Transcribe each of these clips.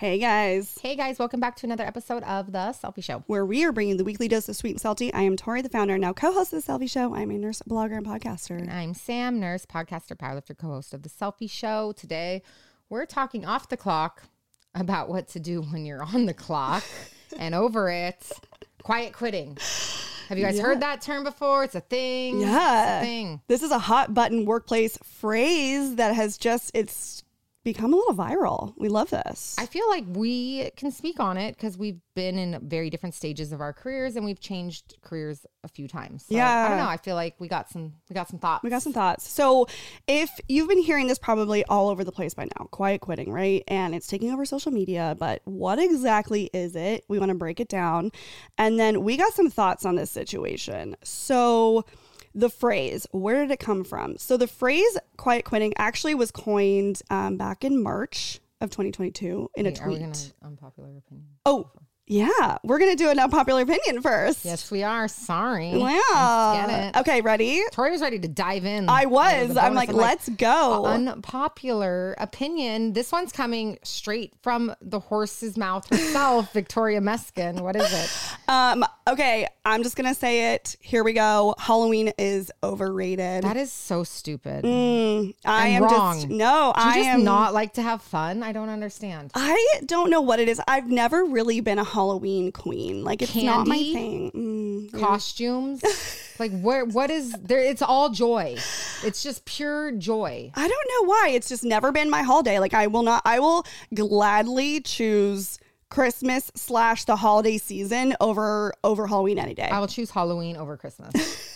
Hey guys, Hey guys, welcome back to another episode of The Cellfie Show. where we are bringing the weekly dose of sweet and salty. I am Tori, the founder and now co-host of the Cellfie Show. I'm a nurse, blogger, and podcaster. And I'm Sam, nurse, podcaster, powerlifter, co host of The Cellfie Show. Today, we're talking off the clock about what to do when you're on the clock and over it. Quiet quitting. Have you guys heard that term before? It's a thing. Yeah, It's a thing. this is a hot button workplace phrase that has just it's become a little viral. We love this. I feel like we can speak on it because we've been in very different stages of our careers and we've changed careers a few times. So, I don't know. I feel like we got some we got some thoughts. We got some thoughts. So, if you've been hearing this probably all over the place by now, quiet quitting, right? And it's taking over social media, but what exactly is it? We want to break it down. And then we got some thoughts on this situation. So, the phrase, where did it come from? So, the phrase quiet quitting actually was coined um, back in March of 2022 in a Wait, we tweet. unpopular opinion? Oh, yeah. We're going to do an unpopular opinion first. Yes, we are. Sorry. Wow. Let's get it. Okay, ready? Tori was ready to dive in. I was. I'm like, let's go. Unpopular opinion. This one's coming straight from the horse's mouth herself, Victoria Meskin. What is it? Um, okay, I'm just gonna say it. Here we go. Halloween is overrated. That is so stupid. Mm, I am wrong. just no. Do you I just am not like to have fun? I don't understand. I don't know what it is. I've never really been a Halloween queen. Like it's not my thing. Mm. Costumes, like where? What is there? It's all joy. It's just pure joy. I don't know why. It's just never been my holiday. Like I will not. I will gladly choose Christmas slash the holiday season over over Halloween any day. I will choose Halloween over Christmas.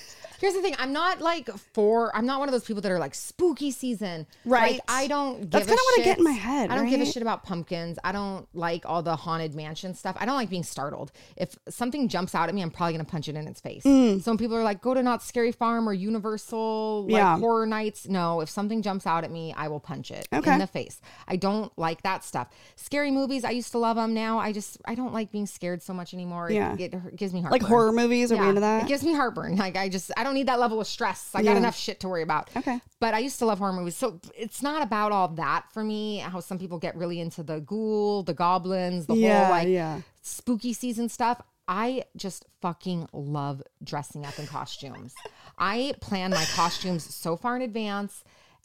Here's the thing: I'm not like for. I'm not one of those people that are like spooky season. Right. Like, I don't. Give That's a kinda what I get in my head, I don't give a shit about pumpkins. I don't like all the haunted mansion stuff. I don't like being startled. If something jumps out at me, I'm probably gonna punch it in its face. So some people are like, go to Knott's Scary Farm or Universal like Mm. Yeah. horror nights. No, if something jumps out at me, I will punch it Okay. in the face. I don't like that stuff. Scary movies. I used to love them. Now I just I don't like being scared so much anymore. Yeah. it, it gives me heartburn. like horror movies. Are we into that? It gives me heartburn. Like I just I don't need that level of stress. I got Yeah. enough shit to worry about. Okay. But I used to love horror movies. So it's not about all that for me. How some people get really into the ghoul, the goblins, the Yeah, whole like yeah. spooky season stuff. I just fucking love dressing up in costumes. I plan my costumes so far in advance.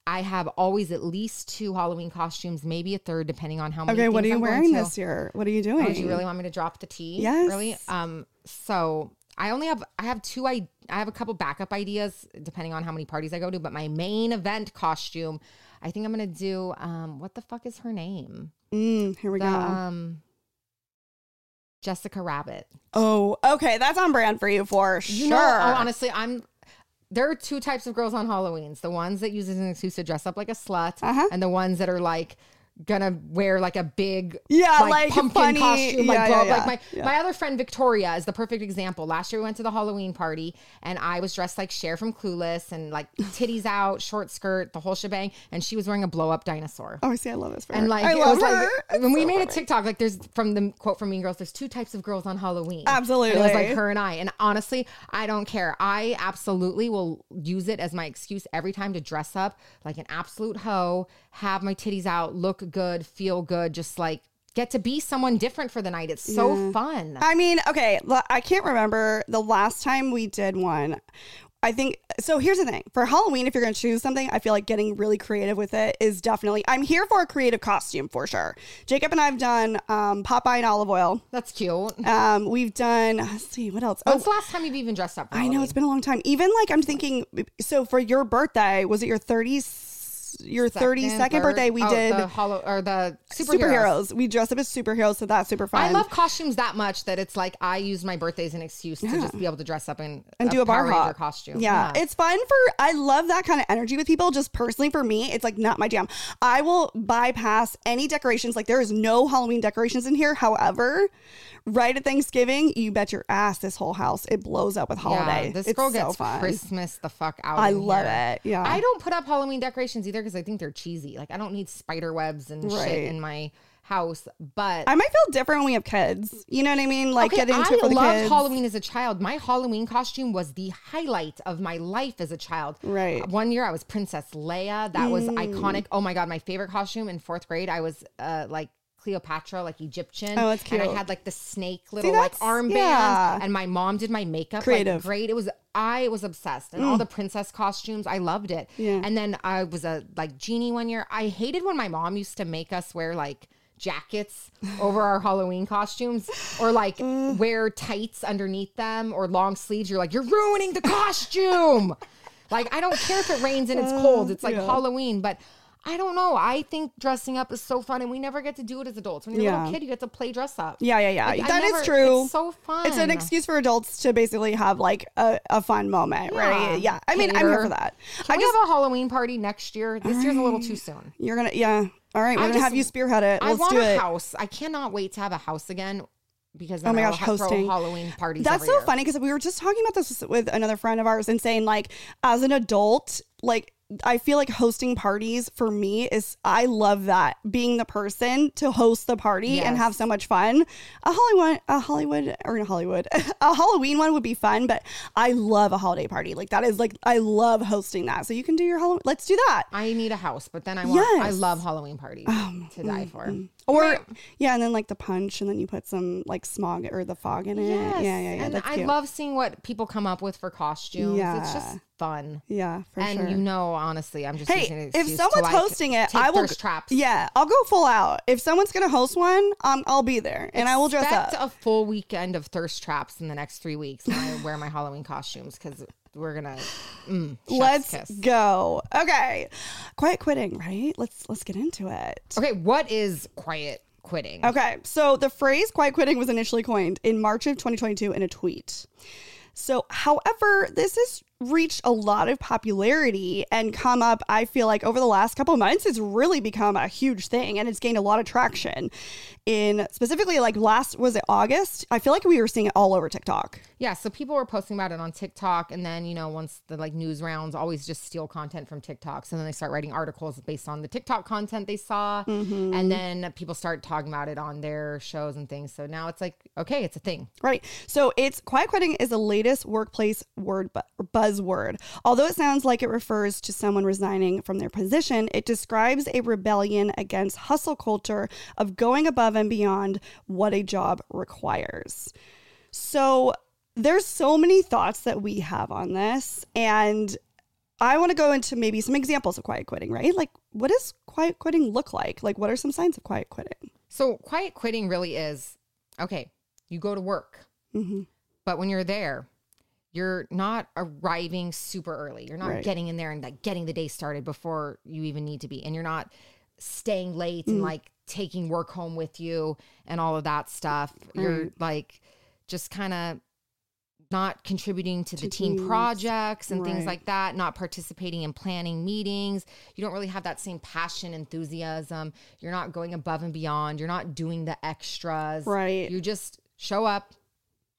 I have always at least two Halloween costumes, maybe a third, depending on how many. okay, what are you I'm wearing this year? What are you doing? Oh, do you really want me to drop the tea? Yes. Really? Um. So I only have I have two I I have a couple backup ideas depending on how many parties I go to, but my main event costume, I think I'm gonna do. Um. What the fuck is her name? Mm, here we The go. um. Jessica Rabbit. Oh, okay. That's on brand for you for You sure. know, honestly, I'm. There are two types of girls on Halloween's: the ones that use an excuse to dress up like a slut, Uh-huh. and the ones that are like gonna wear like a big Yeah, like pumpkin funny- costume like yeah, yeah, like my yeah. my other friend Victoria is the perfect example. Last year we went to the Halloween party and I was dressed like Cher from Clueless and like titties out, short skirt, the whole shebang, and she was wearing a blow up dinosaur. oh, I see, I love this. For And her. like I it love was her. like when we so made a. TikTok, like there's from the quote from Mean Girls, there's two types of girls on Halloween. And it was Absolutely. like her and I. And honestly, I don't care. I absolutely will use it as my excuse every time to dress up like an absolute hoe, have my titties out, look good, feel good, just like get to be someone different for the night. It's so fun. I mean, okay, I can't remember the last time we did one. I think so. Here's the thing for Halloween, if you're going to choose something, I feel like getting really creative with it is definitely. I'm here for a creative costume for sure. Jacob and I have done um, Popeye and Olive Oyl. That's cute. Um, we've done. Let's see what else. When's Oh, the last time you've even dressed up? I know it's been a long time. Even like I'm thinking. So for your birthday, was it your s- your 32nd third- birthday, we oh, did the hollow or the superheroes. superheroes. We dressed up as superheroes, so that's super fun. I love costumes that much that it's like I use my birthday as an excuse to just be able to dress up in and do a bar hop costume. Yeah. it's fun for. I love that kind of energy with people. Just personally, for me, it's like not my jam. I will bypass any decorations. Like there is no Halloween decorations in here. However, right at Thanksgiving, you bet your ass this whole house it blows up with holiday. Yeah, this it's girl so gets fun. Christmas the fuck out. I love here. it. Yeah. I don't put up Halloween decorations either because I think they're cheesy. Like I don't need spider webs and Right. shit in my house. But I might feel different when we have kids. You know what I mean? Like okay, get into I it for the loved kids. Halloween as a child. My Halloween costume was the highlight of my life as a child. Right. Mm. One year I was Princess Leia. That was iconic. Oh my god, my favorite costume in fourth grade. I was uh, like. Cleopatra, like Egyptian. Oh, that's And I had like the snake little like that's- armband. yeah. And my mom did my makeup. Creative. Like, great. It was I was obsessed. And all mm. the princess costumes, I loved it. Yeah. And then I was a like genie one year. I hated when my mom used to make us wear like jackets over our Halloween costumes or like uh. wear tights underneath them or long sleeves. You're like, you're ruining the costume. like, I don't care if it rains and it's cold. Uh, it's like yeah. Halloween, but I don't know. I think dressing up is so fun and we never get to do it as adults. When you're a little kid, you get to play dress up. Yeah, yeah, yeah. Like, I That is never- true. It's so fun. It's an excuse for adults to basically have like a, a fun moment, Yeah. right? Yeah. I mean, I'm here for that. Can I we just, have a Halloween party next year? This year's a little too soon. you're gonna, yeah. All right, we're I gonna just- have you spearhead it. I Let's want do a it. house. I cannot wait to have a house again because Oh my gosh, hosting. Halloween parties. That's so year. funny because we were just talking about this with another friend of ours and saying like, as an adult, like I feel like hosting parties for me is I love that being the person to host the party and have so much fun. A Hollywood, a Hollywood or not Hollywood, a Halloween one would be fun, but I love a holiday party. Like that is like I love hosting that. So you can do your Halloween. Let's do that. I need a house, but then I want. I love Halloween parties oh, to die mm, for. Mm. Or Right. yeah, and then like the punch, and then you put some like smog or the fog in it. Yes. Yeah, yeah, yeah. And I cute. love seeing what people come up with for costumes. Yeah. It's just fun. Yeah, for and sure. you know, honestly, I'm just Hey, if someone's like, hosting it, I will. traps. Yeah, I'll go full out. If someone's gonna host one, um, I'll be there and I will dress Expect up. a full weekend of thirst traps in the next three weeks when I wear my Halloween costumes because we're gonna. Mm, Let's kiss. go. Okay, quiet quitting. Right. Let's let's get into it. Okay, what is quiet quitting? Okay, so the phrase quiet quitting was initially coined in March of 2022 in a tweet. So, however, this has reached a lot of popularity and come up, I feel like, over the last couple of months. It's really become a huge thing and it's gained a lot of traction. In specifically, like last, was it August? I feel like we were seeing it all over TikTok. Yeah, so people were posting about it on TikTok, and then you know once the like news rounds always just steal content from TikTok, so then they start writing articles based on the TikTok content they saw, Mm-hmm. and then people start talking about it on their shows and things. So now it's like okay, it's a thing. Right. So it's quiet quitting is the latest workplace word bu- buzzword. Although it sounds like it refers to someone resigning from their position, it describes a rebellion against hustle culture of going above and beyond what a job requires. So there's so many thoughts that we have on this and I want to go into maybe some examples of quiet quitting, right? Like what does quiet quitting look like? Like what are some signs of quiet quitting? So quiet quitting really is okay. You go to work, Mhm. but when you're there, you're not arriving super early. You're not Right. getting in there and like getting the day started before you even need to be, and you're not staying late Mm. and like taking work home with you and all of that stuff. You're like just kind of not contributing to, the To team teams. projects and things like that, not participating in planning meetings. You don't really have that same passion, enthusiasm. You're not going above and beyond. You're not doing the extras. Right. You just show up,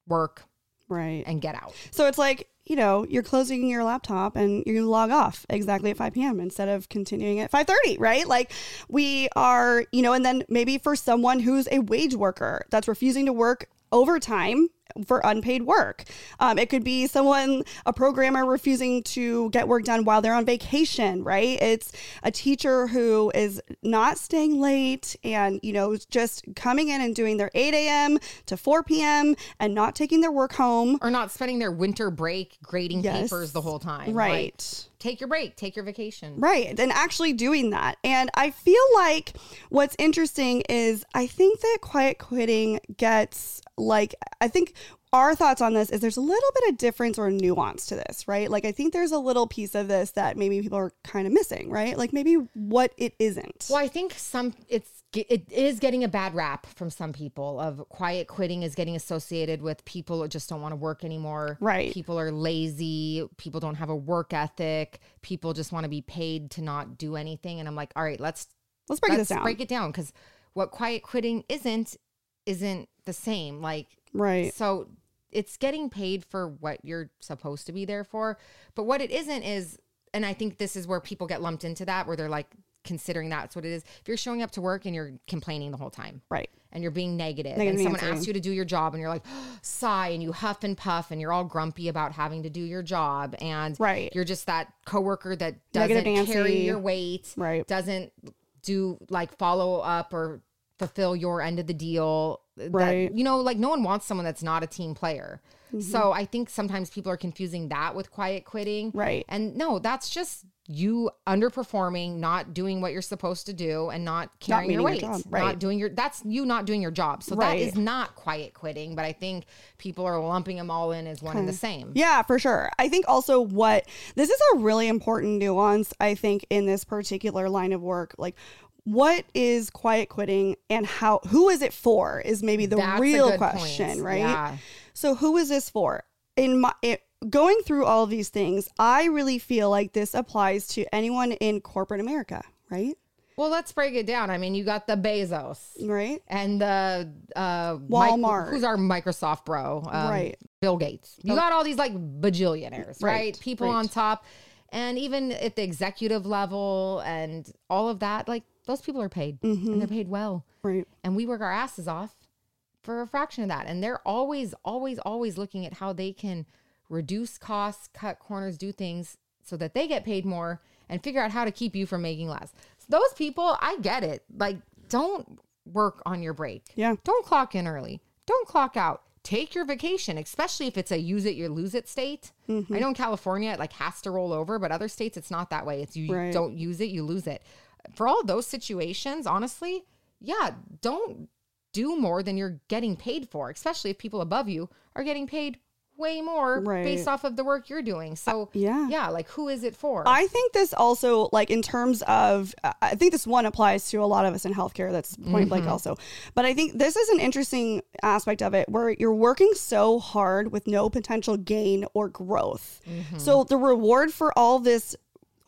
work, Right. and get out. So it's like, you know, you're closing your laptop and you log off exactly at 5 p.m. instead of continuing at 5:30, right? Like we are, you know, and then maybe for someone who's a wage worker that's refusing to work overtime for unpaid work. Um, it could be someone, a programmer refusing to get work done while they're on vacation, right? It's a teacher who is not staying late and, you know, just coming in and doing their 8 a.m. to 4 p.m. and not taking their work home. Or not spending their winter break grading Yes. papers the whole time. Like, Right. take your break, take your vacation. Right. And actually doing that. And I feel like what's interesting is I think that quiet quitting gets like, I think our thoughts on this is there's a little bit of difference or nuance to this, right? Like I think there's a little piece of this that maybe people are kind of missing, right? Like maybe what it isn't. Well, I think some it's it is getting a bad rap from some people of quiet quitting is getting associated with people just don't want to work anymore. Right. People are lazy, people don't have a work ethic, people just want to be paid to not do anything and I'm like, "All right, let's Let's break let's this down. break it down cuz what quiet quitting isn't isn't the same. Like right. so it's getting paid for what you're supposed to be there for. But what it isn't is, and I think this is where people get lumped into that, where they're like considering that's what it is. If you're showing up to work and you're complaining the whole time, Right. and you're being negative, Negative and someone asks you to do your job, and you're like, sigh, and you huff and puff, and you're all grumpy about having to do your job, and Right. you're just that coworker that doesn't carry your weight, Right. doesn't do like follow up or fulfill your end of the deal. That- Right. you know, like no one wants someone that's not a team player. Mm-hmm. So I think sometimes people are confusing that with quiet quitting. Right. And no, that's just you underperforming, not doing what you're supposed to do, and not carrying your weight. your job, right. Not doing your that's you not doing your job. So Right. that is not quiet quitting, but I think people are lumping them all in as one and the same. Yeah, for sure. I think also what this is a really important nuance, I think, in this particular line of work. Like, what is quiet quitting and how, who is it for is maybe the That's real question, point. right? Yeah. So, who is this for? In my, it, going through all of these things, I really feel like this applies to anyone in corporate America, right? Well, let's break it down. I mean, you got the Bezos. Right? and the uh, Walmart. who's our Microsoft bro, um, Right. Bill Gates. You got all these like bajillionaires, right? Right, People right. on top, and even at the executive level and all of that, like those people are paid Mm-hmm. and they're paid well, Right. and we work our asses off for a fraction of that, and they're always, always, always looking at how they can reduce costs, cut corners, do things so that they get paid more and figure out how to keep you from making less. So those people, I get it. Like, don't work on your break. Yeah. Don't clock in early. Don't clock out. Take your vacation, especially if it's a use it, you lose it state. Mm-hmm. I know in California it like has to roll over, but other states it's not that way. It's you Right. don't use it, you lose it. For all those situations, honestly, yeah, don't do more than you're getting paid for, especially if people above you are getting paid way more Right. based off of the work you're doing. So yeah. yeah, like who is it for? I think this also, like in terms of, uh, I think this one applies to a lot of us in healthcare. That's point blank also. But I think this is an interesting aspect of it where you're working so hard with no potential gain or growth. So the reward for all this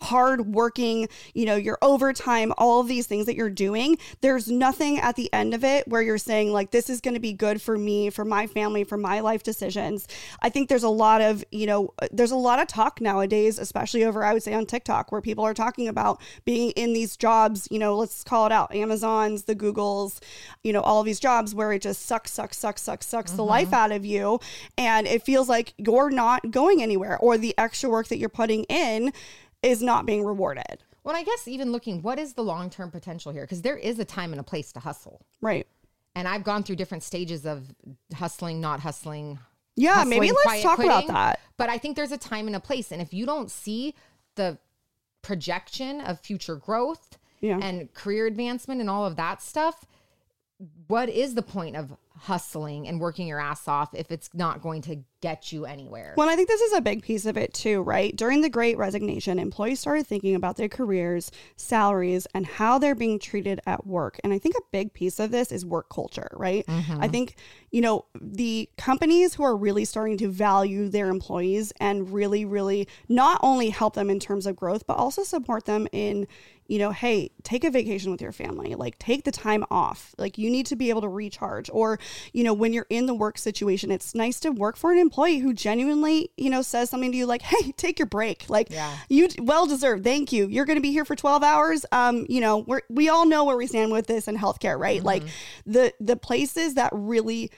hard working, you know, your overtime, all of these things that you're doing, there's nothing at the end of it where you're saying, like, this is going to be good for me, for my family, for my life decisions. I think there's a lot of, you know, there's a lot of talk nowadays, especially over, I would say, on TikTok, where people are talking about being in these jobs, you know, let's call it out Amazons, the Googles, you know, all of these jobs where it just sucks, sucks, sucks, sucks, sucks the life mm-hmm. out of you. And it feels like you're not going anywhere or the extra work that you're putting in is not being rewarded. well, I guess even looking, what is the long term potential here? Because there is a time and a place to hustle. Right. And I've gone through different stages of hustling, not hustling. Yeah, maybe hustling, let's quiet talk about that. But I think there's a time and a place. And if you don't see the projection of future growth Yeah. and career advancement and all of that stuff, what is the point of hustling and working your ass off if it's not going to get you anywhere? Well, I think this is a big piece of it too, right? During the great resignation, employees started thinking about their careers, salaries, and how they're being treated at work. And I think a big piece of this is work culture, right? I mm-hmm. think, you know, the companies who are really starting to value their employees and really, really not only help them in terms of growth, but also support them in, you know, hey, take a vacation with your family, like take the time off. Like you need to be able to recharge. Or, you know, when you're in the work situation, it's nice to work for an employee who genuinely, you know, says something to you like, hey, take your break. Like, Yeah. you well deserved. Thank you. You're going to be here for 12 hours. Um, you know, we're, we all know where we stand with this in healthcare, right? Like the, the places that really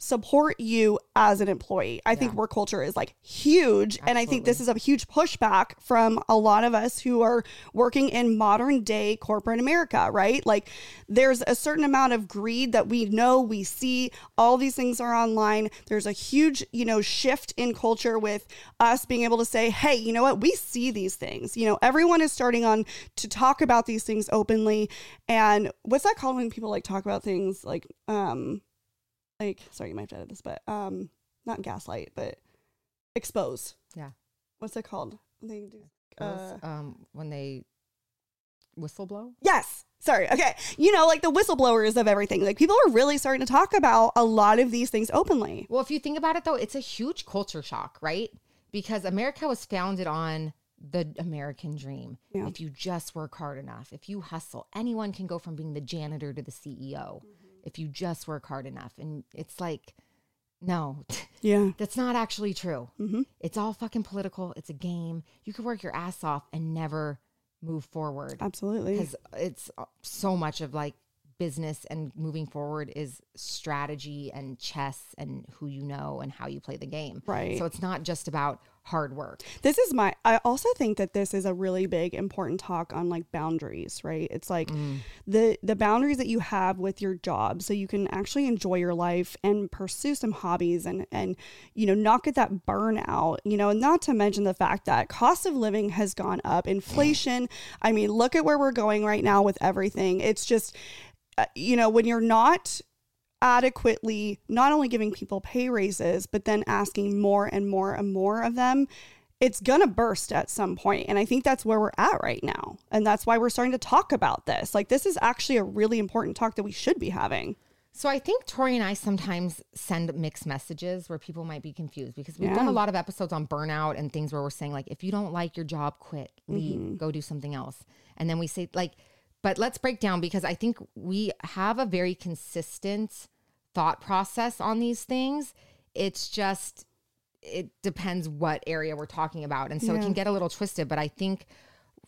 support you as an employee. I think work culture is like huge. And I think this is a huge pushback from a lot of us who are working in modern day corporate America, right? Like there's a certain amount of greed that we know, we see, all these things are online. There's a huge, you know, shift in culture with us being able to say, hey, you know what? We see these things. You know, everyone is starting on to talk about these things openly. And what's that called when people like talk about things like, um, like sorry you might have to edit this but um not gaslight, but expose. Yeah. What's it called? They do. Uh, um, when they whistle blow. yes. Sorry. Okay. You know, like the whistleblowers of everything. Like people are really starting to talk about a lot of these things openly. Well, if you think about it, though, it's a huge culture shock, right? Because America was founded on the American dream. Yeah. If you just work hard enough, if you hustle, anyone can go from being the janitor to the CEO if you just work hard enough. And it's like, no, Yeah. that's not actually true. Mhm. It's all fucking political. It's a game. You could work your ass off and never move forward Absolutely. because it's uh, so much of like business and moving forward is strategy and chess and who you know and how you play the game. Right. So it's not just about hard work. This is my I also think that this is a really big important talk on like boundaries, right? It's like the the boundaries that you have with your job so you can actually enjoy your life and pursue some hobbies and and you know not get that burnout, you know, not to mention the fact that cost of living has gone up, inflation, I mean, look at where we're going right now with everything. It's just uh, you know, when you're not adequately not only giving people pay raises, but then asking more and more and more of them, it's going to burst at some point. And I think that's where we're at right now. And that's why we're starting to talk about this. Like, this is actually a really important talk that we should be having. So I think Tori and I sometimes send mixed messages where people might be confused because we've done a lot of episodes on burnout and things where we're saying like if you don't like your job quit, leave, Mm-hmm. go do something else. And then we say like but let's break down because I think we have a very consistent thought process on these things. It's just it depends what area we're talking about. And so it can get a little twisted, but I think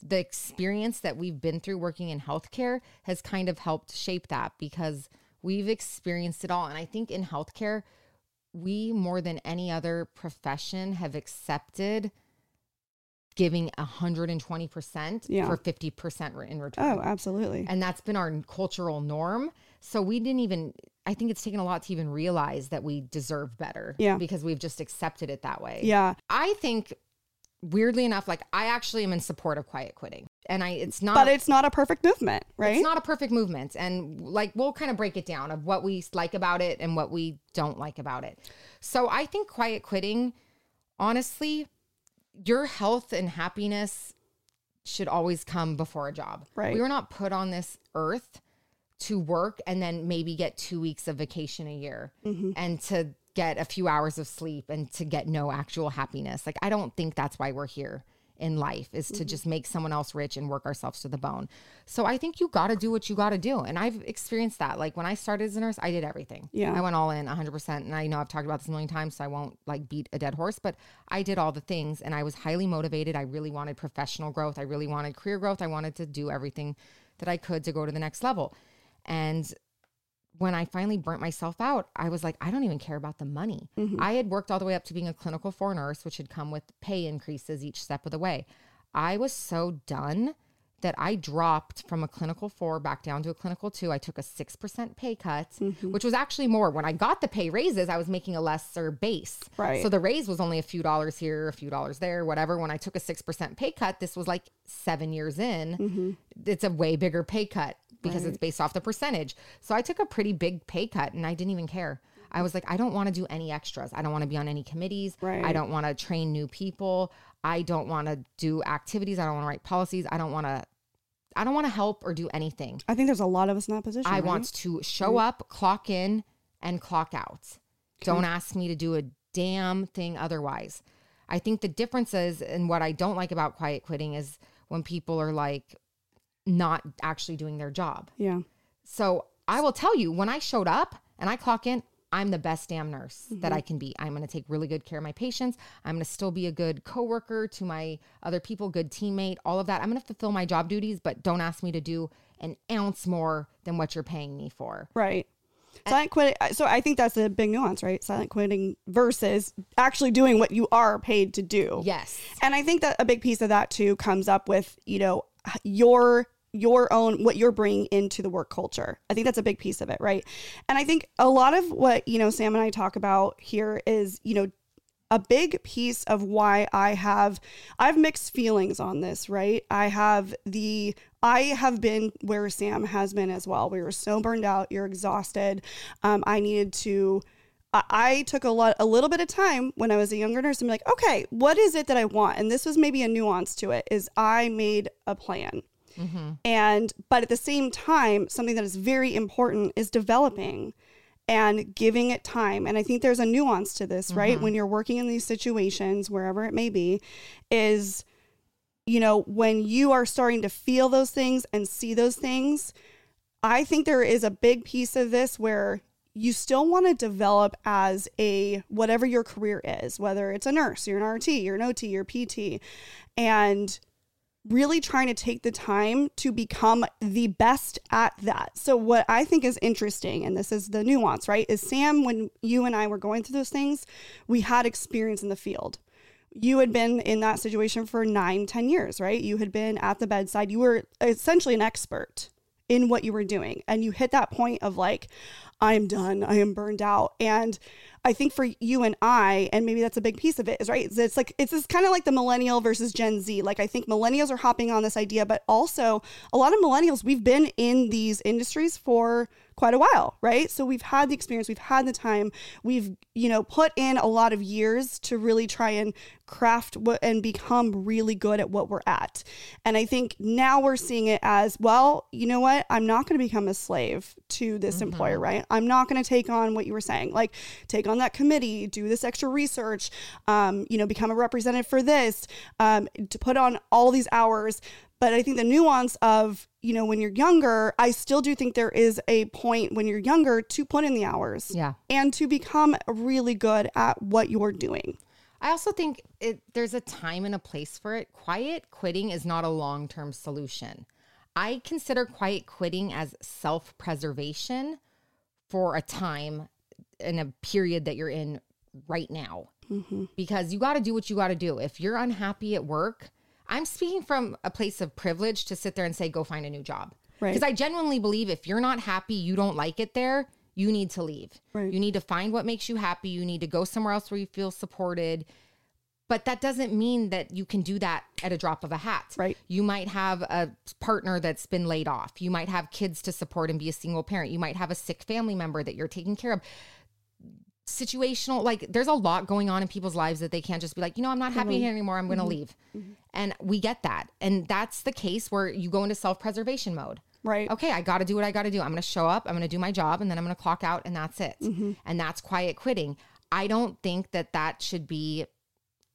the experience that we've been through working in healthcare has kind of helped shape that because we've experienced it all. And I think in healthcare, we more than any other profession have accepted giving 120% Yeah. for 50% in return. Oh, absolutely. And that's been our cultural norm. So we didn't even, I think it's taken a lot to even realize that we deserve better. Yeah. Because we've just accepted it that way. Yeah. I think, weirdly enough, like I actually am in support of quiet quitting. And I, it's not, But it's not a perfect movement, right? it's not a perfect movement. And like, we'll kind of break it down of what we like about it and what we don't like about it. So I think quiet quitting, honestly, your health and happiness should always come before a job. Right. We were not put on this earth to work and then maybe get two weeks of vacation a year Mm-hmm. and to get a few hours of sleep and to get no actual happiness. Like, I don't think that's why we're here in life is Mm-hmm. to just make someone else rich and work ourselves to the bone. So I think you got to do what you got to do. And I've experienced that. Like when I started as a nurse, I did everything. Yeah. I went all in 100%. And I know I've talked about this a million times, so I won't like beat a dead horse, but I did all the things and I was highly motivated. I really wanted professional growth. I really wanted career growth. I wanted to do everything that I could to go to the next level. And when I finally burnt myself out, I was like, I don't even care about the money. Mm-hmm. I had worked all the way up to being a clinical four nurse, which had come with pay increases each step of the way. I was so done that I dropped from a clinical four back down to a clinical two. I took a 6% pay cut, mm-hmm. which was actually more. When I got the pay raises, I was making a lesser base. Right. So the raise was only a few dollars here, a few dollars there, whatever. When I took a 6% pay cut, this was like seven years in. Mm-hmm. It's a way bigger pay cut because it's based off the percentage. So I took a pretty big pay cut and I didn't even care. I was like, I don't want to do any extras. I don't want to be on any committees. Right. I don't want to train new people. I don't want to do activities. I don't want to write policies. I don't want to I don't want to help or do anything. I think there's a lot of us in that position. I right? want to show up, clock in, and clock out. Don't ask me to do a damn thing otherwise. I think the differences and what I don't like about quiet quitting is when people are like not actually doing their job. Yeah. So I will tell you, when I showed up and I clock in, I'm the best damn nurse that mm-hmm. I can be. I'm going to take really good care of my patients. I'm going to still be a good coworker to my other people, good teammate, all of that. I'm going to fulfill my job duties, but don't ask me to do an ounce more than what you're paying me for. Right. Silent quitting. So I think that's a big nuance, right? Silent quitting versus actually doing what you are paid to do. Yes. And I think that a big piece of that too comes up with, you know, your your own what you're bringing into the work culture. I think that's a big piece of it, right? And I think a lot of what, you know, Sam and I talk about here is, you know, a big piece of why I have I've mixed feelings on this, right? I have the I have been where Sam has been as well. We were so burned out, you're exhausted. Um, I needed to I, I took a lot, a little bit of time when I was a younger nurse and be like, okay, what is it that I want? And this was maybe a nuance to it. Is I made a plan, mm-hmm. and but at the same time, something that is very important is developing and giving it time. And I think there's a nuance to this, right? Mm-hmm. When you're working in these situations, wherever it may be, is you know, when you are starting to feel those things and see those things, I think there is a big piece of this where you still want to develop as a whatever your career is, whether it's a nurse, you're an RT, you're an OT, you're PT, and really trying to take the time to become the best at that. So, what I think is interesting, and this is the nuance, right? Is Sam, when you and I were going through those things, we had experience in the field you had been in that situation for nine, ten years, right? You had been at the bedside. You were essentially an expert in what you were doing. And you hit that point of like, I am done. I am burned out. And I think for you and I, and maybe that's a big piece of it, is right. It's like, it's this kind of like the millennial versus Gen Z. Like, I think millennials are hopping on this idea, but also a lot of millennials, we've been in these industries for quite a while, right? So we've had the experience, we've had the time, we've, you know, put in a lot of years to really try and craft what and become really good at what we're at. And I think now we're seeing it as, well, you know what? I'm not going to become a slave to this Mm-hmm. employer, right? I'm not going to take on what you were saying, like take on that committee, do this extra research, um, you know, become a representative for this, um, to put on all these hours. But I think the nuance of, you know, when you're younger, I still do think there is a point when you're younger to put in the hours Yeah. and to become really good at what you're doing. I also think it, there's a time and a place for it. Quiet quitting is not a long term solution. I consider quiet quitting as self preservation for a time in a period that you're in right now. Mm-hmm. Because you got to do what you got to do. If you're unhappy at work, I'm speaking from a place of privilege to sit there and say, go find a new job. Right. Because I genuinely believe if you're not happy, you don't like it there, you need to leave. Right. You need to find what makes you happy. You need to go somewhere else where you feel supported. But that doesn't mean that you can do that at a drop of a hat. Right. You might have a partner that's been laid off. You might have kids to support and be a single parent. You might have a sick family member that you're taking care of. Situational, like there's a lot going on in people's lives that they can't just be like, you know, I'm not happy mm-hmm. here anymore. I'm going to mm-hmm. leave. Mm-hmm. And we get that. And that's the case where you go into self preservation mode Right. okay, I got to do what I got to do. I'm going to show up, I'm going to do my job, and then I'm going to clock out, and that's it. Mm-hmm. And that's quiet quitting. I don't think that that should be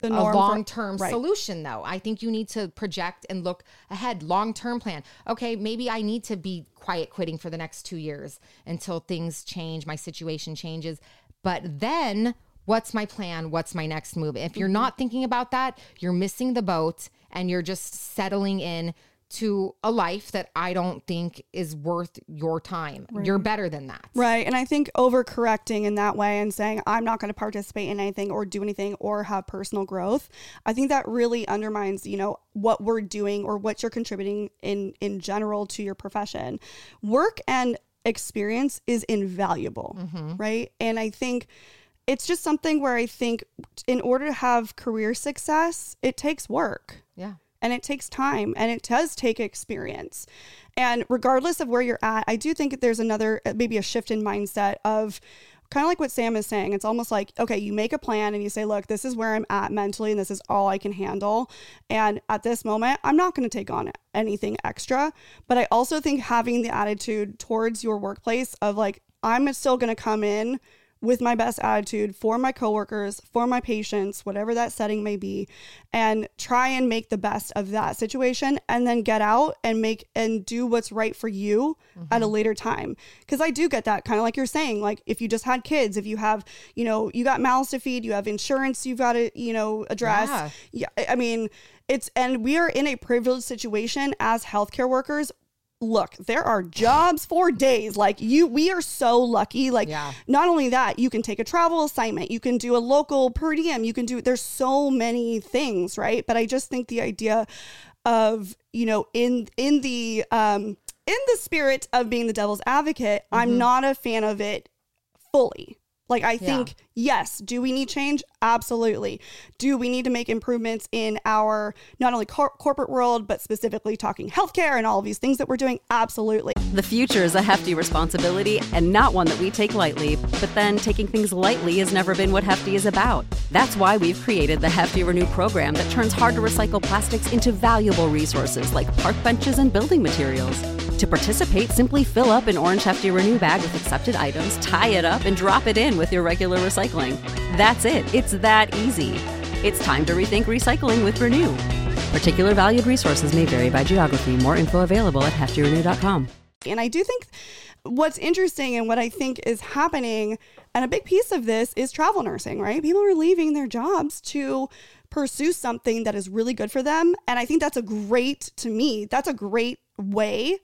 The a long term right. solution, though. I think you need to project and look ahead, long term plan. Okay, maybe I need to be quiet quitting for the next two years until things change, my situation changes. But then, what's my plan? What's my next move? If you're not thinking about that, you're missing the boat and you're just settling in to a life that I don't think is worth your time. You're better than that. Right. And I think overcorrecting in that way and saying, I'm not going to participate in anything or do anything or have personal growth, I think that really undermines, you know, what we're doing or what you're contributing in in general to your profession. Work and experience is invaluable, right? And I think it's just something where I think in order to have career success, it takes work Yeah. and it takes time and it does take experience. And regardless of where you're at, I do think that there's another, uh, maybe a shift in mindset of kind of like what Sam is saying. It's almost like, okay, you make a plan and you say, look, this is where I'm at mentally and this is all I can handle. And at this moment, I'm not going to take on anything extra. But I also think having the attitude towards your workplace of like, I'm still going to come in with my best attitude for my coworkers, for my patients, whatever that setting may be, and try and make the best of that situation and then get out and make and do what's right for you at a mm-hmm. later time. Cuz I do get that kind of like you're saying like if you just had kids, if you have, you know, you got mouths to feed, you have insurance you've got to, you know, address. Yeah. Yeah, I mean, it's and we are in a privileged situation as healthcare workers look there are jobs for days. Like you we are so lucky. Like Yeah. not only that you can take a travel assignment you can do a local per diem you can do there's so many things right? But i just think the idea of you know in in the um in the spirit of being the devil's advocate i'm not a fan of it fully Like, I think, yes, do we need change? Absolutely. Do we need to make improvements in our not only cor- corporate world, but specifically talking healthcare and all of these things that we're doing? Absolutely. The future is a hefty responsibility and not one that we take lightly, but then taking things lightly has never been what Hefty is about. That's why we've created the Hefty Renew program that turns hard to recycle plastics into valuable resources like park benches and building materials. To participate, simply fill up an orange Hefty Renew bag with accepted items, tie it up, and drop it in with your regular recycling. That's it. It's that easy. It's time to rethink recycling with Renew. Particular valued resources may vary by geography. More info available at heftyrenew.com. And I do think what's interesting and what I think is happening, and a big piece of this is travel nursing, right? People are leaving their jobs to pursue something that is really good for them. And I think that's a great, to me, that's a great way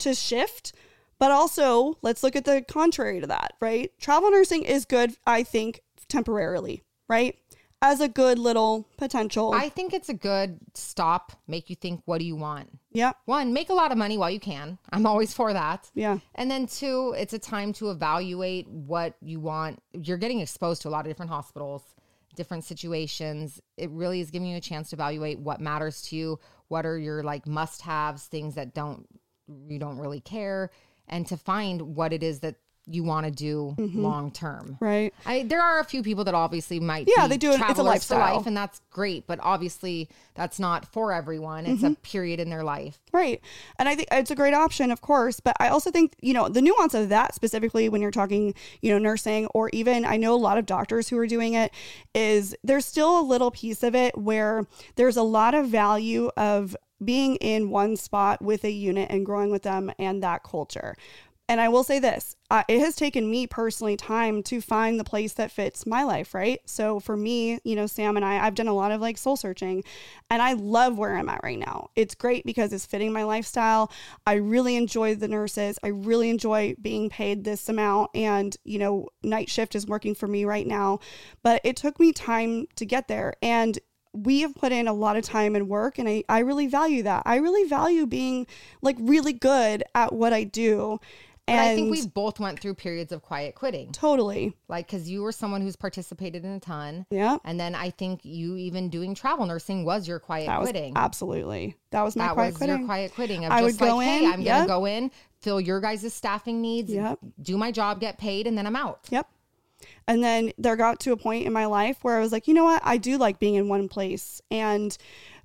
to shift. But also, let's look at the contrary to that, right? Travel nursing is good, I think, temporarily, right? As a good little potential. I think it's a good stop, make you think, what do you want? yeah. One, make a lot of money while you can. I'm always for that. Yeah. And then two, it's a time to evaluate what you want. You're getting exposed to a lot of different hospitals, different situations. It really is giving you a chance to evaluate what matters to you, what are your like must-haves, things that don't you don't really care, and to find what it is that you want to do long term. Right. I there are a few people that obviously might Yeah, they do it- it's a lifestyle. life and that's great, but obviously that's not for everyone. It's Mm-hmm. a period in their life. Right. And I think it's a great option, of course. But I also think, you know, the nuance of that specifically when you're talking, you know, nursing or even I know a lot of doctors who are doing it is there's still a little piece of it where there's a lot of value of being in one spot with a unit and growing with them and that culture. And I will say this uh, it has taken me personally time to find the place that fits my life, right? So for me, you know, Sam and I, I've done a lot of like soul searching and I love where I'm at right now. It's great because it's fitting my lifestyle. I really enjoy the nurses. I really enjoy being paid this amount. And, you know, night shift is working for me right now. But it took me time to get there. And we have put in a lot of time and work and I, I really value that. I really value being like really good at what I do. But And I think we both went through periods of quiet quitting. totally. Like cuz you were someone who's participated in a ton. Yeah. And then I think you even doing travel nursing was your quiet That was quitting. absolutely. That was my that quiet was quitting. your quiet quitting of I just would like, go hey, in, I'm yep. gonna go in, fill your guys' staffing needs, Yep. do my job, get paid, and then I'm out. Yep. And then there got to a point in my life where I was like, you know what? I do like being in one place. And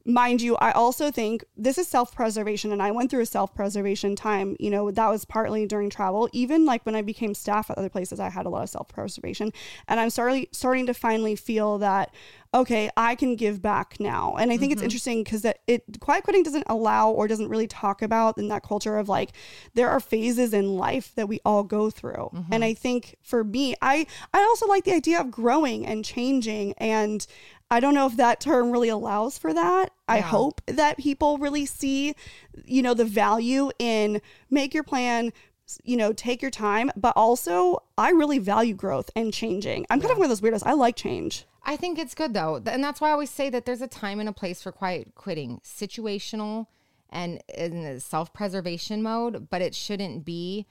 mind you, I also think this is self preservation. And I went through a self preservation time. You know, that was partly during travel. Even like when I became staff at other places, I had a lot of self preservation. And I'm starting, starting to finally feel that, okay, I can give back now. And I think it's mm-hmm. interesting because that it quiet quitting doesn't allow or doesn't really talk about in that culture of like there are phases in life that we all go through. And mm-hmm. I think for me, I I also like the idea of growing and changing and I don't know if that term really allows for that. I hope that people really see, you know, the value in make your plan, you know, take your time, but also I really value growth and changing. I'm kind of one of those weirdos. I like change. I think it's good though. And that's why I always say that there's a time and a place for quiet quitting, situational and in self preservation mode, but it shouldn't be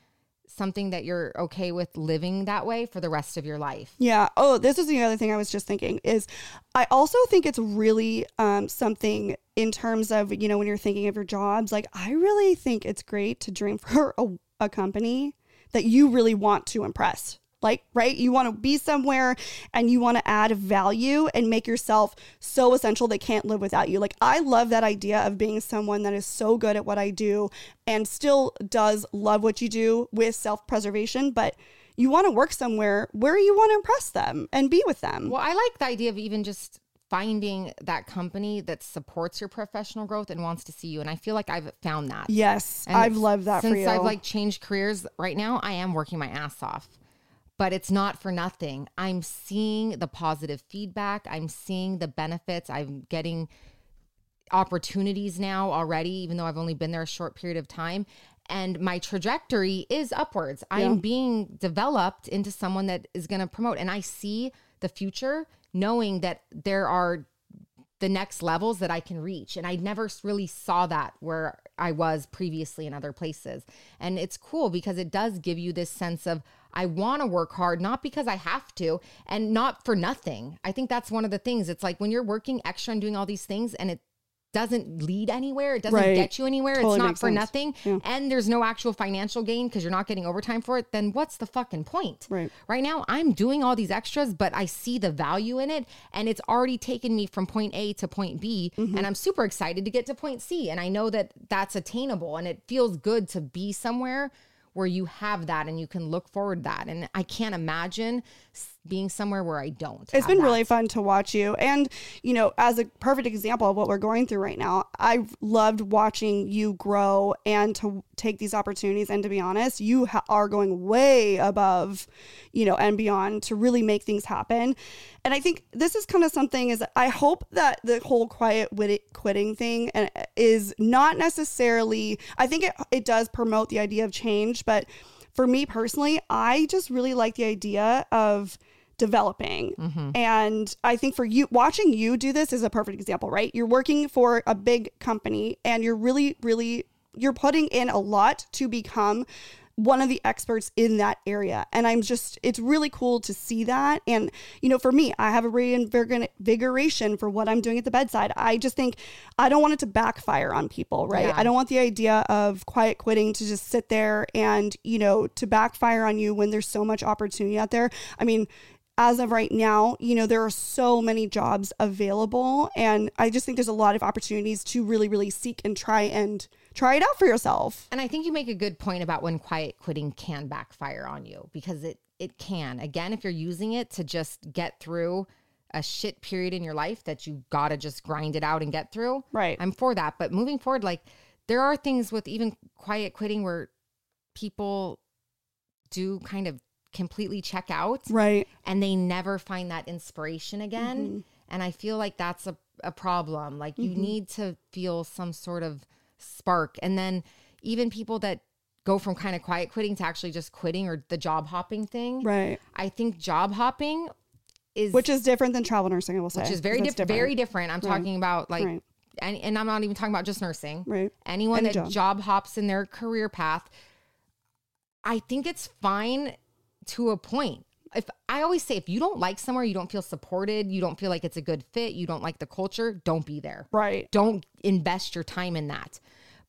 something that you're okay with living that way for the rest of your life. Yeah. Oh, this is the other thing I was just thinking is I also think it's really um, something in terms of, you know, when you're thinking of your jobs, like I really think it's great to dream for a, a company that you really want to impress. Like, right? You want to be somewhere and you want to add value and make yourself so essential they can't live without you. Like, I love that idea of being someone that is so good at what I do and still does love what you do with self preservation, but you want to work somewhere where you want to impress them and be with them. Well, I like the idea of even just finding that company that supports your professional growth and wants to see you. And I feel like I've found that. Yes, And I've loved that since for you. I've like changed careers right now, I am working my ass off. But it's not for nothing. I'm seeing the positive feedback. I'm seeing the benefits. I'm getting opportunities now already, even though I've only been there a short period of time. And my trajectory is upwards. I'm being developed into someone that is going to promote. And I see the future knowing that there are the next levels that I can reach. And I never really saw that where I was previously in other places. And it's cool because it does give you this sense of I want to work hard, not because I have to and not for nothing. I think that's one of the things. It's like when you're working extra and doing all these things and it doesn't lead anywhere, it doesn't Right. get you anywhere, Totally it's not for sense. nothing, Yeah. and there's no actual financial gain because you're not getting overtime for it, then what's the fucking point? Right. Right now, I'm doing all these extras, but I see the value in it, and it's already taken me from point A to point B, Mm-hmm. and I'm super excited to get to point C, and I know that that's attainable, and it feels good to be somewhere where you have that and you can look forward that, and I can't imagine being somewhere where I don't. It's been that. really fun to watch you. And, you know, as a perfect example of what we're going through right now, I've loved watching you grow and to take these opportunities. And to be honest, you ha- are going way above, you know, and beyond to really make things happen. And I think this is kind of something is I hope that the whole quiet wit- quitting thing uh, is not necessarily, I think it, it does promote the idea of change, but for me personally, I just really like the idea of developing. Mm-hmm. And I think for you, watching you do this is a perfect example, right? You're working for a big company and you're really, really, you're putting in a lot to become one of the experts in that area. And I'm just, it's really cool to see that. And, you know, for me, I have a reinvigoration for what I'm doing at the bedside. I just think I don't want it to backfire on people, right? Yeah. I don't want the idea of quiet quitting to just sit there and, you know, to backfire on you when there's so much opportunity out there. I mean, as of right now, you know, there are so many jobs available. And I just think there's a lot of opportunities to really, really seek and try and try it out for yourself. And I think you make a good point about when quiet quitting can backfire on you because it it can. Again, if you're using it to just get through a shit period in your life that you got to just grind it out and get through. Right. I'm for that, but moving forward like there are things with even quiet quitting where people do kind of completely check out Right. and they never find that inspiration again. Mm-hmm. And I feel like that's a, a problem. Like you mm-hmm. need to feel some sort of spark. And then even people that go from kind of quiet quitting to actually just quitting or the job hopping thing. Right. I think job hopping is Which is different than travel nursing, I will say. which is very diff- very different. I'm talking about like Right. and, and I'm not even talking about just nursing. Right. Anyone Any that job. job hops in their career path, I think it's fine to a point. If I always say if you don't like somewhere, you don't feel supported, you don't feel like it's a good fit, you don't like the culture, don't be there. Right. Don't invest your time in that.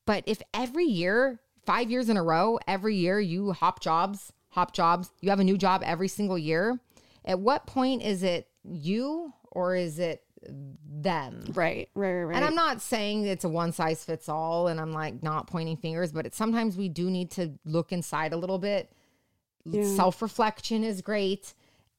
But if every year, 5 years in a row, every year you hop jobs, hop jobs, you have a new job every single year, at what point is it you or is it them? Right. Right. Right. right. And I'm not saying it's a one size fits all and I'm like not pointing fingers, but it's sometimes we do need to look inside a little bit. Self-reflection is great.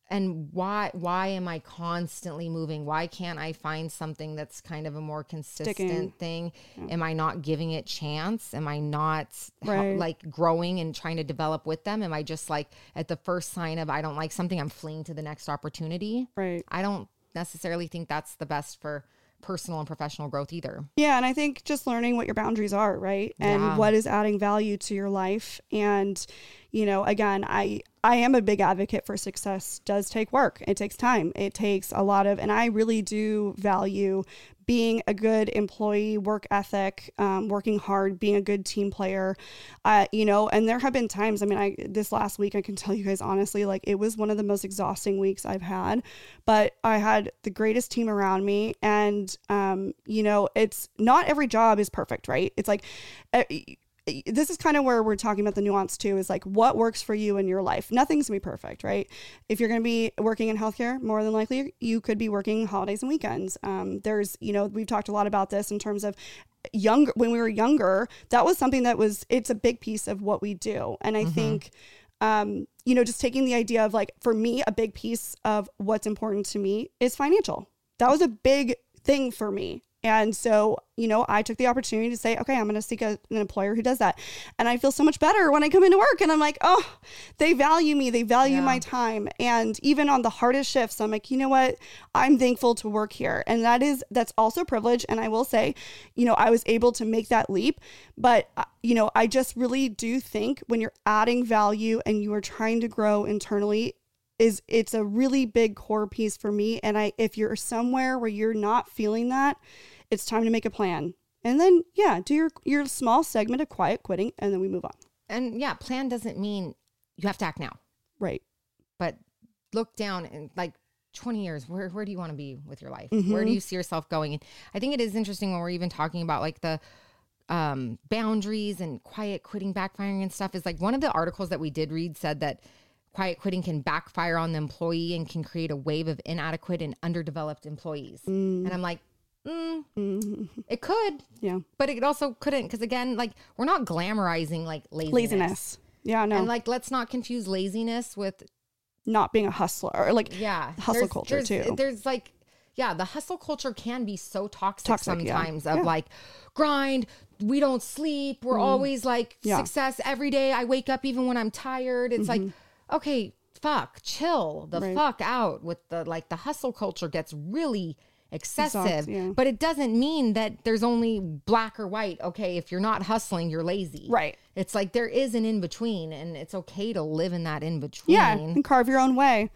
And why why am I constantly moving? Why can't I find something that's kind of a more consistent Sticking. thing? Am I not giving it chance? Am I not Right. like growing and trying to develop with them? Am I just like at the first sign of I don't like something, I'm fleeing to the next opportunity? Right. I don't necessarily think that's the best for personal and professional growth either. Yeah, and I think just learning what your boundaries are, right? And Yeah. what is adding value to your life. And, you know, again, I I am a big advocate for success does take work. It takes time. It takes a lot of and I really do value being a good employee, work ethic, um, working hard, being a good team player. Uh, you know, and there have been times, I mean, I this last week I can tell you guys honestly, like it was one of the most exhausting weeks I've had. But I had the greatest team around me and um, you know, it's not every job is perfect, right? It's like uh, this is kind of where we're talking about the nuance too is like what works for you in your life? Nothing's gonna be perfect right? If you're gonna be working in healthcare more than likely you could be working holidays and weekends. Um, there's you know we've talked a lot about this in terms of younger when we were younger that was something that was it's a big piece of what we do. And i think um, you know just taking the idea of like for me a big piece of what's important to me is financial. That was a big thing for me and so, you know, I took the opportunity to say, okay, I'm going to seek a, an employer who does that. And I feel so much better when I come into work and I'm like, oh, they value me. They value Yeah. my time. And even on the hardest shifts, I'm like, you know what? I'm thankful to work here. And that is, that's also privilege. And I will say, you know, I was able to make that leap. But, uh, you know, I just really do think when you're adding value and you are trying to grow internally, is it's a really big core piece for me and i if you're somewhere where you're not feeling that it's time to make a plan. And then yeah do your your small segment of quiet quitting and then we move on. And yeah, plan doesn't mean you have to act now. Right. but look down and like 20 years where, where do you want to be with your life? Where do you see yourself going? And i think it is interesting when we're even talking about like the um, boundaries and quiet quitting backfiring and stuff is like one of the articles that we did read said that quiet quitting can backfire on the employee and can create a wave of inadequate and underdeveloped employees. And i'm like mm, it could Yeah. but it also couldn't because again like we're not glamorizing like laziness, Laziness. Yeah, no. and like let's not confuse laziness with not being a hustler or like yeah hustle there's- culture, there's, too. there's like yeah the hustle culture can be so toxic, Toxic, yeah. sometimes of Yeah. like grind we don't sleep we're always like Mm-hmm. Yeah. success every day i wake up even when i'm tired it's like okay fuck chill the Mm-hmm. Right. fuck out with the like the hustle culture gets really excessive Exhaust- yeah. but it doesn't mean that there's only black or white okay if you're not hustling you're lazy Right. it's like there is an in between and it's okay to live in that in between Yeah, and carve your own way.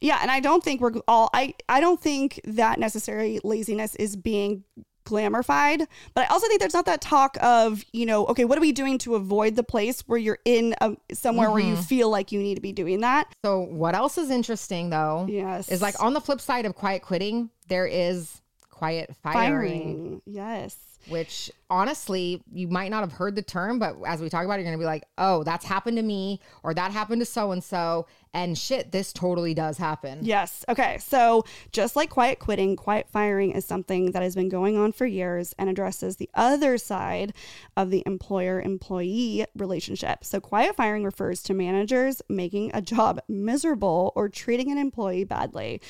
Yeah, and I don't think we're all I I don't think that necessarily laziness is being glamorified, but I also think there's not that talk of, you know, okay, what are we doing to avoid the place where you're in a, somewhere where you Mm-hmm. feel like you need to be doing that? So what else is interesting though? Yes. Is like on the flip side of quiet quitting, there is quiet firing, Firing. Yes. which honestly, you might not have heard the term, but as we talk about it, you're gonna be like, oh, that's happened to me, or that happened to so and so, and shit, this totally does happen. Yes. Okay. So, just like quiet quitting, quiet firing is something that has been going on for years and addresses the other side of the employer employee relationship. So, quiet firing refers to managers making a job miserable or treating an employee badly.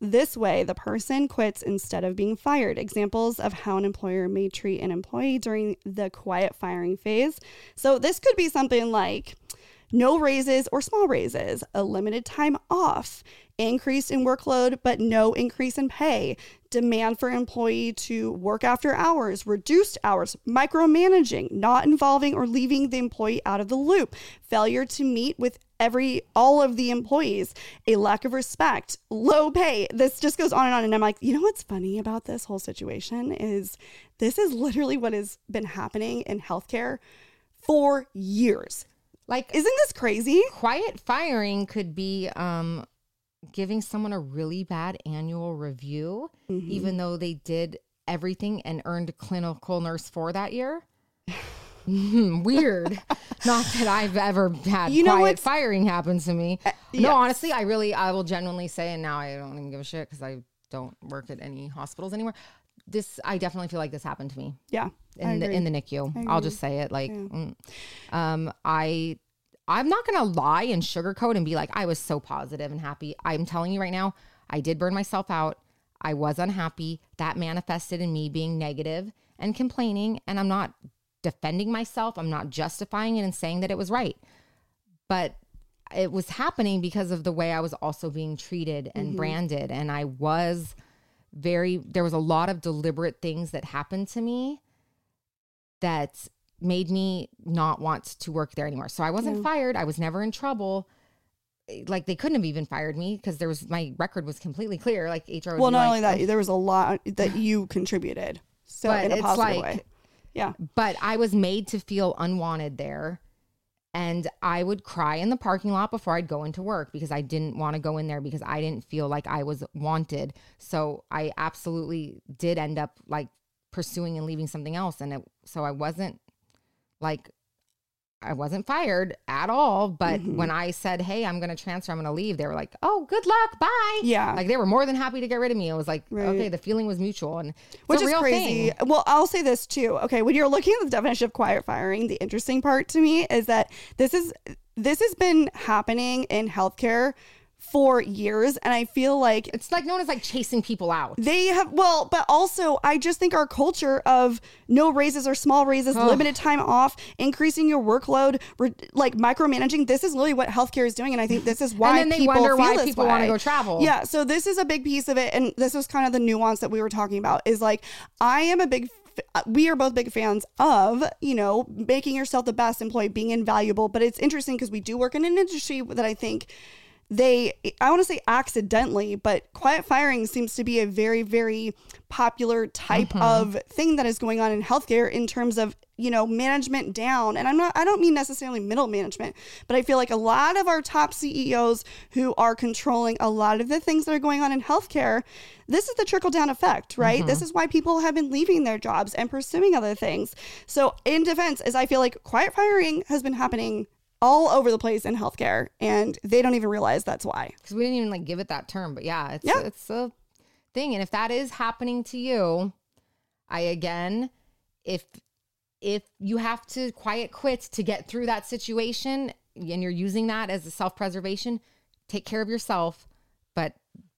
This way, the person quits instead of being fired. Examples of how an employer may treat an employee during the quiet firing phase. So, this could be something like, no raises or small raises, a limited time off, increase in workload but no increase in pay, demand for employee to work after hours, reduced hours, micromanaging, not involving or leaving the employee out of the loop, failure to meet with every all of the employees, a lack of respect, low pay. This just goes on and on and I'm like, you know what's funny about this whole situation is this is literally what has been happening in healthcare for years. Like Isn't this crazy? quiet firing could be um giving someone a really bad annual review Mm-hmm. even though they did everything and earned clinical nurse for that year weird not that i've ever had You know quiet Uh, firing happen to me yes. no honestly i really i will genuinely say and now i don't even give a shit because i don't work at any hospitals anymore this i definitely feel like this happened to me Yeah. In the in the NICU. I'll just say it like mm. um I I'm not going to lie and sugarcoat and be like I was so positive and happy. I'm telling you right now, I did burn myself out. I was unhappy. That manifested in me being negative and complaining and I'm not defending myself. I'm not justifying it and saying that it was right. But it was happening because of the way I was also being treated and branded and I was very there was a lot of deliberate things that happened to me that made me not want to work there anymore. So I wasn't fired. I was never in trouble. Eh, like they couldn't have even fired me because there was my record was completely clear. Like HR. Well, not like, only that, there was a lot that you contributed. So But in a it's positive like- way. Yeah. but I was made to feel unwanted there. And I would cry in the parking lot before I'd go into work because I didn't want to go in there because I didn't feel like I was wanted. So I absolutely did end up like pursuing and leaving something else. And it, so I wasn't like, I wasn't fired at all. But Mm-hmm. when I said, Hey, I'm going to transfer, I'm going to leave, they were like, Oh, good luck. Bye. Yeah. Like they were more than happy to get rid of me. It was like, Right. okay, the feeling was mutual. And Which is crazy. thing. Well, I'll say this too. Okay, when you're looking at the definition of quiet firing, the interesting part to me is that this is this has been happening in healthcare for years, and I feel like It's like known as like chasing people out. they have well, but also I just think our culture of no raises or small raises, limited time off, increasing your workload, re- like micromanaging. This is literally what healthcare is doing, and I think this is why then they people wonder why people wanna go travel. Yeah, so this is a big piece of it, and this was kind of the nuance that we were talking about. Is like I am a big. Uh, we are both big fans of, you know, making yourself the best employee, being invaluable. But it's interesting because we do work in an industry that I think they, I want to say accidentally, but quiet firing seems to be a very, very popular type Mm-hmm. of thing that is going on in healthcare in terms of you know management down. And i'm not i don't mean necessarily middle management but i feel like a lot of our top ceos who are controlling a lot of the things that are going on in healthcare this is the trickle down effect right? This is why people have been leaving their jobs and pursuing other things. So in defense is i feel like quiet firing has been happening all over the place in healthcare and they don't even realize that's why because we didn't even like give it that term. But yeah, it's Yeah. it's a thing. And if that is happening to you, I again, if if you have to quiet quit to get through that situation and you're using that as a self preservation, take care of yourself.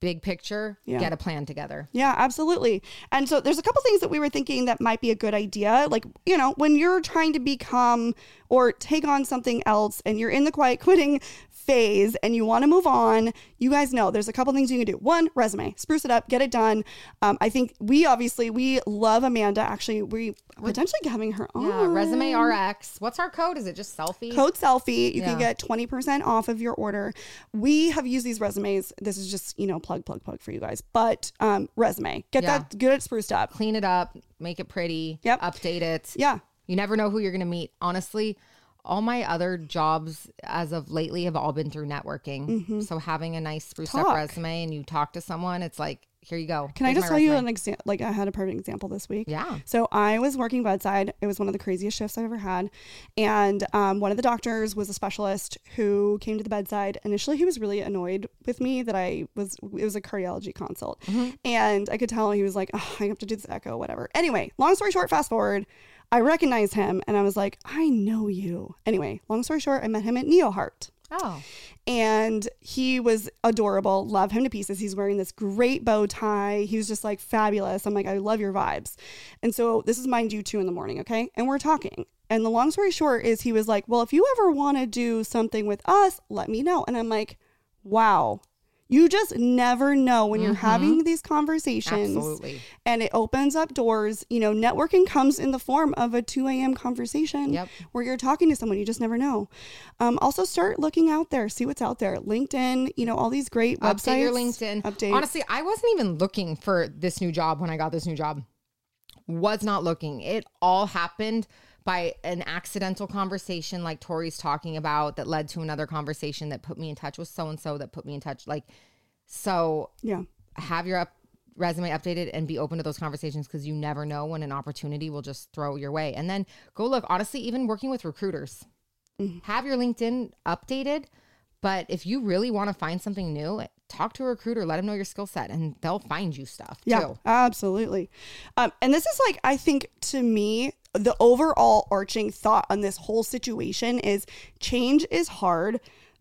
Big picture, Yeah. get a plan together. Yeah, absolutely. And so there's a couple things that we were thinking that might be a good idea. Like, you know, when you're trying to become or take on something else and you're in the quiet quitting phase and you want to move on, you guys know there's a couple things you can do. One, resume, spruce it up, get it done. Um, I think we obviously we love Amanda. Actually, we potentially having her on. Yeah, resume RX. What's our code? Is it just Cellfie? Code Cellfie, you can get 20% off of your order. We have used these resumes. This is just, you know, plug, plug, plug for you guys. But um, resume, get Yeah. that, get it spruced up. Clean it up, make it pretty, Yep. update it. Yeah. You never know who you're going to meet. Honestly, all my other jobs as of lately have all been through networking. So having a nice spruced up Mm-hmm. Resume and you talk to someone, it's like, here you go. Can I just tell you an example? Like I had a perfect example this week. Yeah. So I was working bedside. It was one of the craziest shifts I've ever had, and um, one of the doctors was a specialist who came to the bedside. Initially, he was really annoyed with me that I was. It was a cardiology consult, Mm-hmm. and I could tell he was like, oh, "I have to do this echo, whatever." Anyway, long story short, fast forward. I recognized him, and I was like, "I know you." Anyway, long story short, I met him at NeoHeart Oh, and he was adorable. Love him to pieces. He's wearing this great bow tie. He was just like fabulous. I'm like, I love your vibes. And so this is mind you two in the morning, okay? And we're talking. And the long story short is he was like, Well, if you ever want to do something with us, let me know. And I'm like, Wow. You just never know when you're having these conversations. absolutely. And it opens up doors. You know, networking comes in the form of a 2 a.m. conversation Yep. where you're talking to someone. You just never know. Um, also, start looking out there, see what's out there. LinkedIn, you know, all these great websites. Update your LinkedIn. Update. Honestly, I wasn't even looking for this new job when I got this new job. Was not looking. It all happened by an accidental conversation like Tori's talking about that led to another conversation that put me in touch with so and so that put me in touch like so yeah. have your up resume updated and be open to those conversations because you never know when an opportunity will just throw your way. And then go look, honestly, even working with recruiters, have your LinkedIn updated. But if you really want to find something new, talk to a recruiter, let them know your skill set, and they'll find you stuff Yeah, too. absolutely. Um, and this is like, I think to me, the overall arching thought on this whole situation is change is hard,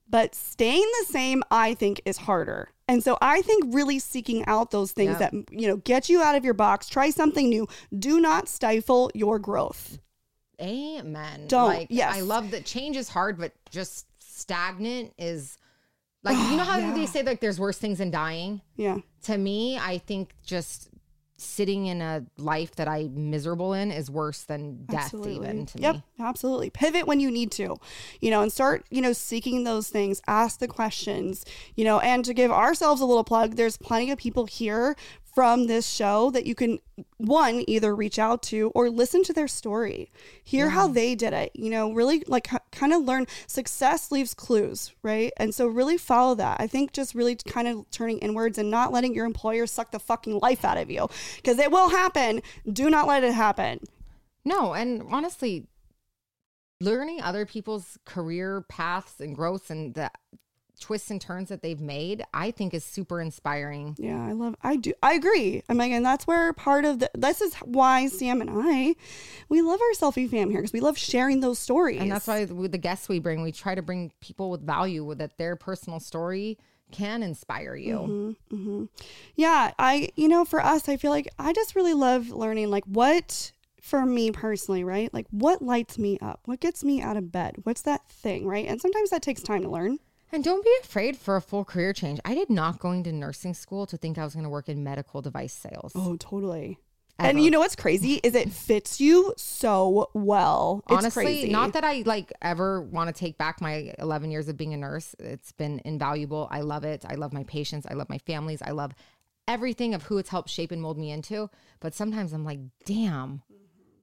but staying the same, I think, is harder. And so I think really seeking out those things Yeah. that, you know, get you out of your box, try something new. Do not stifle your growth. Amen. Don't, Like, yes. I love that change is hard, but just stagnant is like, you know how Yeah. they say like there's worse things than dying? Yeah. to me, I think just sitting in a life that I'm miserable in is worse than death, even to yep, me. absolutely. Pivot when you need to, you know, and start, you know, seeking those things, ask the questions, you know, and to give ourselves a little plug, there's plenty of people here from this show that you can one either reach out to or listen to their story. Hear how they did it you know really like kind of learn success leaves clues right? And so really follow that. I think just really kind of turning inwards and not letting your employer suck the fucking life out of you because it will happen. Do not let it happen. No, and honestly, learning other people's career paths and growths and the twists and turns that they've made, I think is super inspiring. Yeah, I love. I do. I agree. I'm like, and that's where part of the. This is why Sam and I, we love our Cellfie fam here because we love sharing those stories. And that's why with the guests we bring, we try to bring people with value with that their personal story can inspire you. Mm-hmm, mm-hmm. Yeah, I. You know, for us, I feel like I just really love learning. Like, what for me personally, right? Like, what lights me up? What gets me out of bed? What's that thing, right? And sometimes that takes time to learn. And don't be afraid for a full career change. I did not go into nursing school to think I was going to work in medical device sales. Oh, totally. And you know what's crazy is it fits you so well. It's Honestly, crazy. not that I like ever want to take back my 11 years of being a nurse. It's been invaluable. I love it. I love my patients. I love my families. I love everything of who it's helped shape and mold me into. But sometimes I'm like, damn,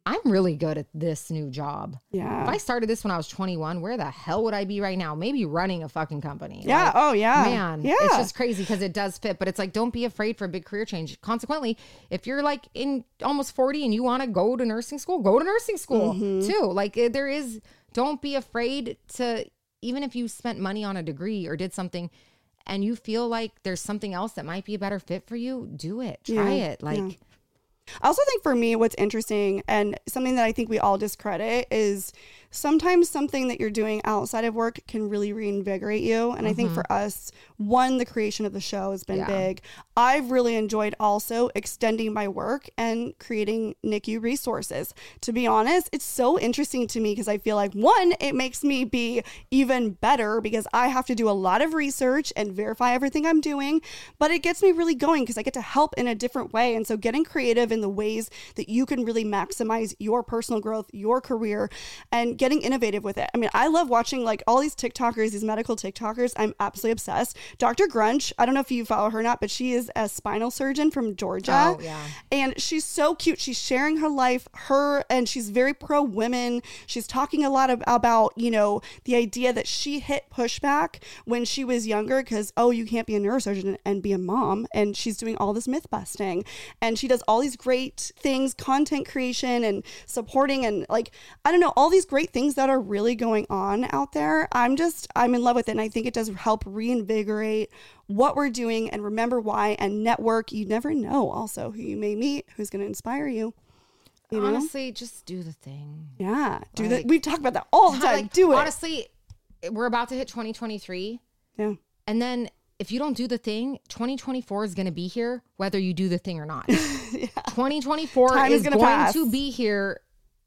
I'm really good at this new job. yeah. If I started this when I was 21, where the hell would I be right now? Maybe running a fucking company. yeah. Like, oh yeah. Man, Yeah. it's just crazy because it does fit, but it's like don't be afraid for a big career change. Consequently, if you're like in almost 40 and you want to go to nursing school, go to nursing school Mm-hmm. too. Like eh, there is don't be afraid to even if you spent money on a degree or did something and you feel like there's something else that might be a better fit for you, do it. Try Yeah, it. Like yeah. I also think for me, what's interesting and something that I think we all discredit is sometimes something that you're doing outside of work can really reinvigorate you. And I think for us, one, the creation of the show has been Mm-hmm. Yeah. big. I've really enjoyed also extending my work and creating NICU resources. To be honest, it's so interesting to me because I feel like one, it makes me be even better because I have to do a lot of research and verify everything I'm doing, but it gets me really going because I get to help in a different way. And so getting creative in the ways that you can really maximize your personal growth, your career, and getting innovative with it. I mean, I love watching like all these TikTokers, these medical TikTokers. I'm absolutely obsessed. Dr. Grunch, I don't know if you follow her or not, but she is a spinal surgeon from Georgia. Oh, yeah. And she's so cute. She's sharing her life, her, and she's very pro women. She's talking a lot of, about, you know, the idea that she hit pushback when she was younger because, oh, you can't be a neurosurgeon and be a mom. And she's doing all this myth busting. And she does all these great things, content creation and supporting, and like, I don't know, all these great things that are really going on out there. I'm just, I'm in love with it. And I think it does help reinvigorate what we're doing and remember why and network. You never know also who you may meet who's going to inspire you. You know? honestly, just do the thing. Yeah. Do Like- that. We talk about that all the time. Like, do it. Honestly, we're about to hit 2023. yeah. And then if you don't do the thing, 2024 is going to be here whether you do the thing or not. 2024 Time is is gonna going pass. to be here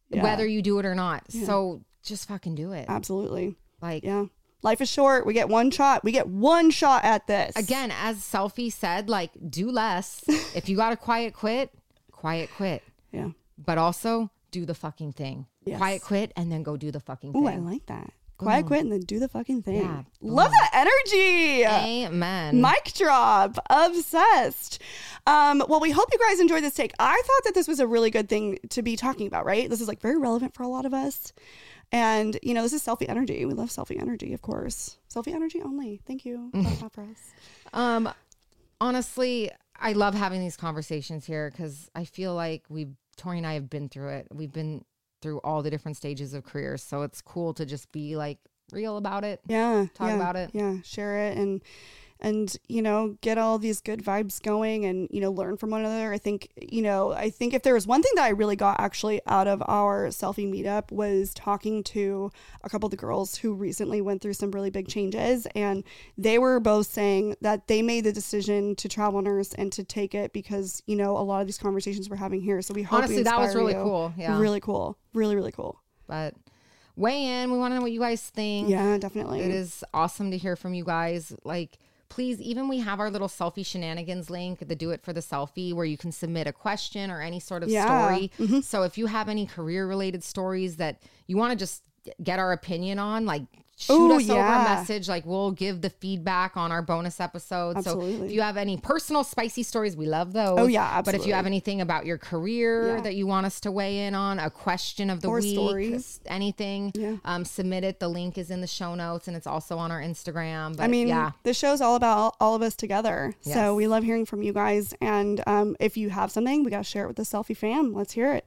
Yeah. whether you do it or not. So just fucking do it. Absolutely. Like Yeah. Life is short. We get one shot. We get one shot at this. again, as Selfie said, like do less. if you got to quiet quit, quiet quit. Yeah. But also do the fucking thing. Yes. Quiet quit and then go do the fucking Ooh, I like that. Quiet quit and then do the fucking thing. Yeah. Love that energy. Amen. Mic drop. Obsessed. Um, well, we hope you guys enjoyed this take. I thought that this was a really good thing to be talking about, right? This is like very relevant for a lot of us. And, you know, this is Cellfie energy. We love Cellfie energy, of course. Cellfie energy only. Thank you. For us. Um, honestly, I love having these conversations here because I feel like we've Tori and I have been through it. We've been through all the different stages of careers, so it's cool to just be like real about it. Yeah. Talk yeah, about it. Yeah. Share it and and you know get all these good vibes going and you know learn from one another i think you know i think if there was one thing that i really got actually out of our Cellfie meetup was talking to a couple of the girls who recently went through some really big changes and they were both saying that they made the decision to travel nurse and to take it because you know a lot of these conversations we're having here so we hope we Honestly, that was really you. cool. Yeah. really cool really really cool But weigh in. We want to know what you guys think. yeah definitely It is awesome to hear from you guys. Like, please, even we have our little Cellfie shenanigans link, the do it for the Cellfie, where you can submit a question or any sort of Yeah. Mm-hmm. story. So if you have any career related stories that you want to just get our opinion on, like shoot Ooh, us over a message. Like we'll give the feedback on our bonus episodes. So if you have any personal spicy stories, we love those. Oh, yeah, absolutely. But if you have anything about your career Yeah. that you want us to weigh in on, a question of the Or week, stories. anything, Yeah. um, submit it. The link is in the show notes and it's also on our Instagram. But I mean, yeah, this show's all about all, all of us together. Yes. So we love hearing from you guys. And um, if you have something, we got to share it with the Cellfie fam. Let's hear it.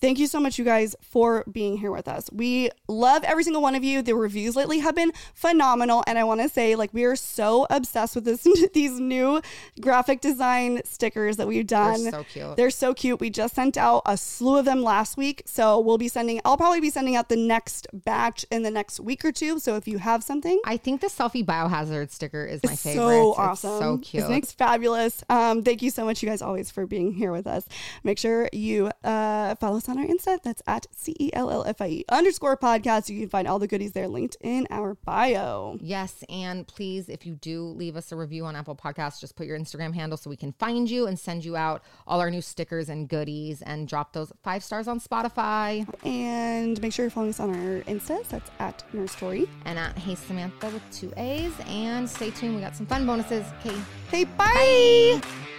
Thank you so much, you guys, for being here with us. We love every single one of you. The reviews lately have been phenomenal. And I want to say, like, we are so obsessed with this these new graphic design stickers that we've done. They're so cute. They're so cute. We just sent out a slew of them last week. So we'll be sending, I'll probably be sending out the next batch in the next week or two. So if you have something, I think the Cellfie biohazard sticker is my it's favorite. So It's awesome. so cute. Isn't it fabulous? Um, thank you so much, you guys, always for being here with us. Make sure you uh, follow us on our Insta. That's at C E L L F I E underscore podcast. You can find all the goodies there linked in in our bio. Yes, and please, if you do leave us a review on Apple Podcasts, just put your Instagram handle so we can find you and send you out all our new stickers and goodies and drop those five stars on Spotify. And make sure you're following us on our Instas. That's at Nurse Story. And at Hey Samantha with two A's. And stay tuned, we got some fun bonuses. Okay. Okay, bye. Bye.